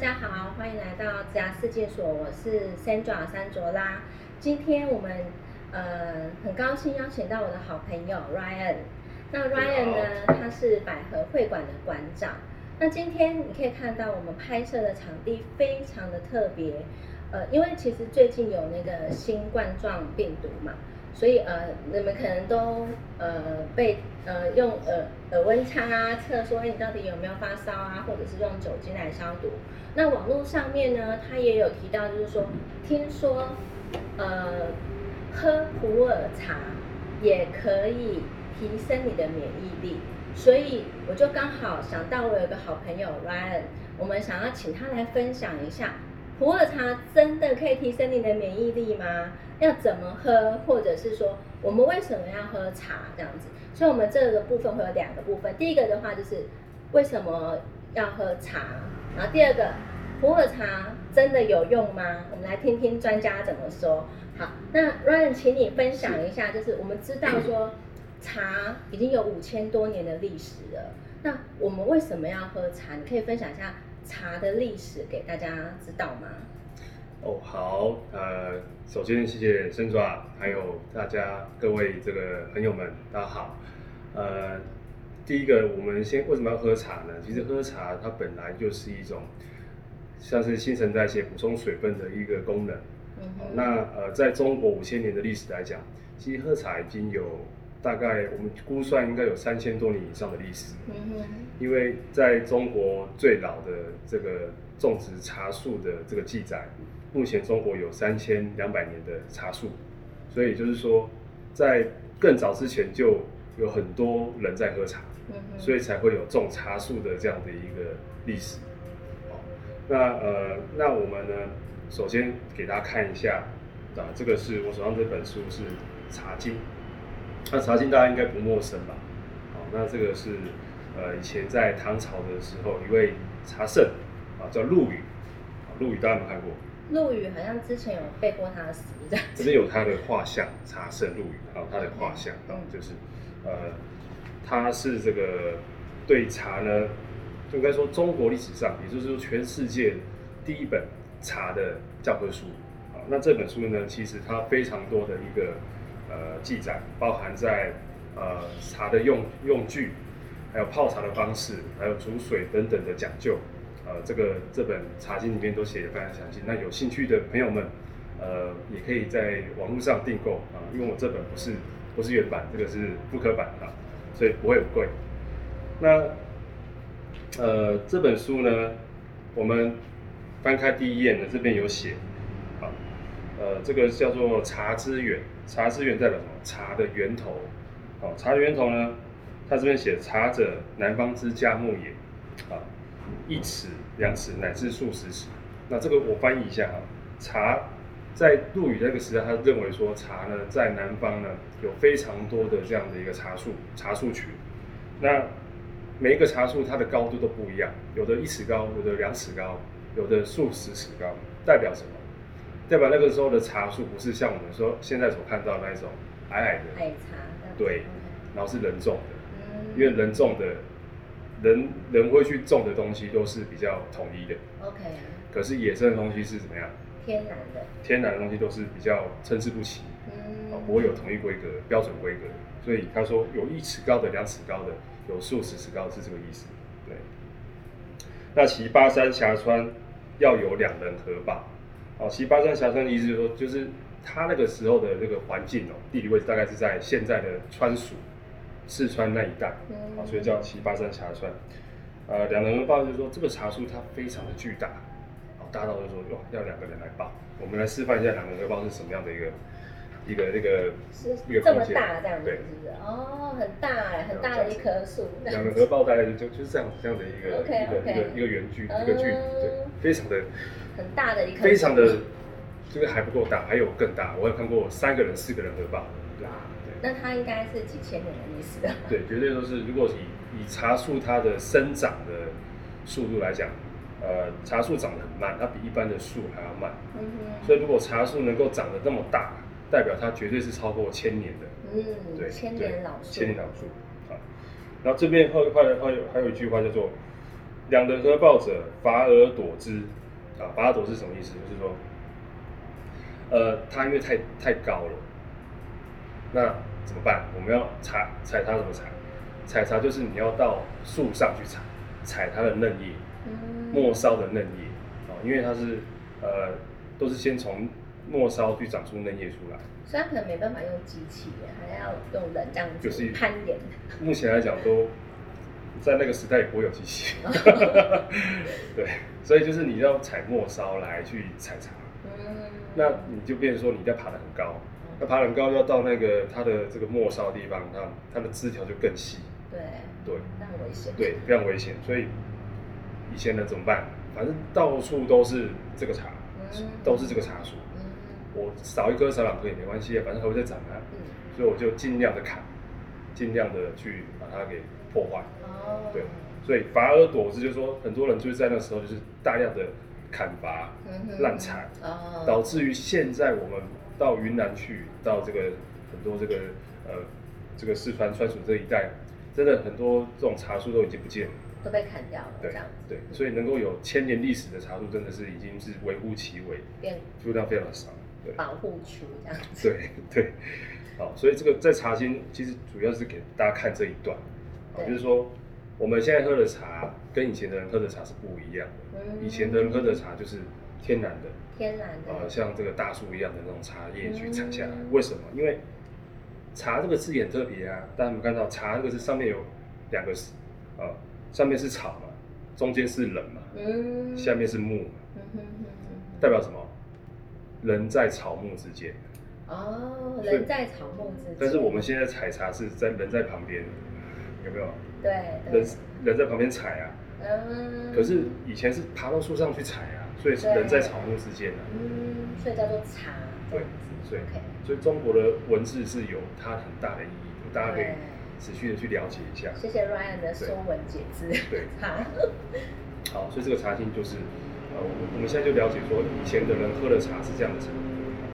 家好，欢迎来到子牙世界所，我是 Sandra 山卓拉。今天我们呃很高兴邀请到我的好朋友 Ryan。那 Ryan 呢，他是百合会馆的馆长。那今天你可以看到我们拍摄的场地非常的特别，呃，因为其实最近有那个新冠状病毒嘛。所以呃，你们可能都呃被呃用耳耳温枪啊测说，哎，你到底有没有发烧啊，或者是用酒精来消毒。那网络上面呢，他也有提到，就是说，听说呃喝普洱茶也可以提升你的免疫力。所以我就刚好想到，我有个好朋友 Ryan，我们想要请他来分享一下。普洱茶真的可以提升你的免疫力吗？要怎么喝，或者是说我们为什么要喝茶这样子？所以，我们这个部分会有两个部分。第一个的话就是为什么要喝茶，然后第二个普洱茶真的有用吗？我们来听听专家怎么说。好，那 Ryan，请你分享一下，就是我们知道说茶已经有五千多年的历史了，那我们为什么要喝茶？你可以分享一下。茶的历史给大家知道吗？哦，好，呃，首先谢谢生爪，还有大家各位这个朋友们，大家好。呃，第一个，我们先为什么要喝茶呢？其实喝茶它本来就是一种像是新陈代谢、补充水分的一个功能。嗯那呃，在中国五千年的历史来讲，其实喝茶已经有。大概我们估算应该有三千多年以上的历史，因为在中国最老的这个种植茶树的这个记载，目前中国有三千两百年的茶树，所以就是说，在更早之前就有很多人在喝茶，所以才会有种茶树的这样的一个历史。那呃，那我们呢，首先给大家看一下，啊，这个是我手上这本书是《茶经》。那茶经大家应该不陌生吧？好，那这个是呃以前在唐朝的时候一位茶圣啊，叫陆羽。陆羽大家有没有看过？陆羽好像之前有背过他的诗，这边有他的画像，茶圣陆羽，啊，他的画像啊，就是呃，他是这个对茶呢，就应该说中国历史上，也就是说全世界第一本茶的教科书啊。那这本书呢，其实它非常多的一个。呃，记载包含在呃茶的用用具，还有泡茶的方式，还有煮水等等的讲究，呃，这个这本茶经里面都写的非常详细。那有兴趣的朋友们，呃，也可以在网络上订购啊，因为我这本不是不是原版，这个是复刻版啊，所以不会很贵。那呃这本书呢，我们翻开第一页呢，这边有写。呃，这个叫做茶之源，茶之源代表什么？茶的源头。好，茶的源头呢，它这边写茶者，南方之嘉木也。啊，一尺、两尺乃至数十尺。那这个我翻译一下哈，茶在陆羽那个时代，他认为说茶呢，在南方呢有非常多的这样的一个茶树，茶树群。那每一个茶树它的高度都不一样，有的一尺高，有的两尺高，有的数十尺高，代表什么？代表那个时候的茶树不是像我们说现在所看到那一种矮矮的矮茶的，对，然后是人种的，因为人种的，人人会去种的东西都是比较统一的，OK。可是野生的东西是怎么样？天然的，天然的东西都是比较参差不齐，嗯，不会有统一规格、标准规格。所以他说有一尺高的、两尺高的，有数十尺高是这个意思，对。那其巴山峡川要有两人合坝。哦，其巴山峡川的意思就是说，就是它那个时候的这个环境哦，地理位置大概是在现在的川蜀、四川那一带，哦，所以叫其巴山峡川。呃，两人抱就是说，这个茶树它非常的巨大，哦，大到就说哇，要两个人来抱。我们来示范一下两人合抱是什么样的一个一个那个是这么大这样子，是不是？哦，很大哎，很大的一棵树。两人合抱大概就就是这样这样的一个一个一个一个圆距一个距，对，非常的。很大的一个，非常的，这个还不够大，还有更大。我有看过三个人、四个人合抱，对那它应该是几千年的历史的。对，绝对都是。如果以以茶树它的生长的速度来讲，呃，茶树长得很慢，它比一般的树还要慢。嗯哼。所以如果茶树能够长得那么大，代表它绝对是超过千年的。嗯，对，千年老树。千年老树。好，然后这边后后还有还有一句话叫做。两人合抱者，伐而朵之。啊，伐而朵是什么意思？就是说，呃，它因为太太高了，那怎么办？我们要采采它怎么采？采茶就是你要到树上去采，采它的嫩叶，末梢的嫩叶啊，因为它是呃都是先从末梢去长出嫩叶出来。所以它可能没办法用机器，还要用人这样子攀岩。目前来讲都在那个时代也不会有机器。对，所以就是你要采末梢来去采茶，嗯，那你就变成说你在爬得很高，那爬很高要到那个它的这个末梢地方，它它的枝条就更细。对对，非常危险。对，非常危险。所以以前呢怎么办？反正到处都是这个茶，都是这个茶树。我少一颗少两颗也没关系啊，反正还会再长啊。所以我就尽量的砍，尽量的去把它给破坏。哦。对，所以伐而朵之，就是说很多人就是在那时候就是大量的砍伐、滥采，导致于现在我们到云南去，到这个很多这个呃这个四川、川蜀这一带。真的很多这种茶树都已经不见了，都被砍掉了。对，对，所以能够有千年历史的茶树，真的是已经是微乎其微，数量非常的少。对，保护区这样子。对对，好，所以这个在茶经其实主要是给大家看这一段，就是说我们现在喝的茶跟以前的人喝的茶是不一样的。嗯。以前的人喝的茶就是天然的，天然的，呃，像这个大树一样的那种茶叶去采下来。为什么？因为茶这个字眼特别啊，大家有看到茶这个字上面有两个，呃，上面是草嘛，中间是人嘛，嗯，下面是木，嗯哼哼代表什么？人在草木之间。哦，人在草木之间。但是我们现在采茶是在人在旁边，有没有？对，人人在旁边踩啊，嗯，可是以前是爬到树上去踩啊，所以人在草木之间啊，嗯，所以叫做茶。对，所以所以中国的文字是有它很大的意义，大家可以持续的去了解一下。谢谢 Ryan 的说文解字。对，好。好，所以这个茶经就是，呃，我们现在就了解说，以前的人喝的茶是这样的茶。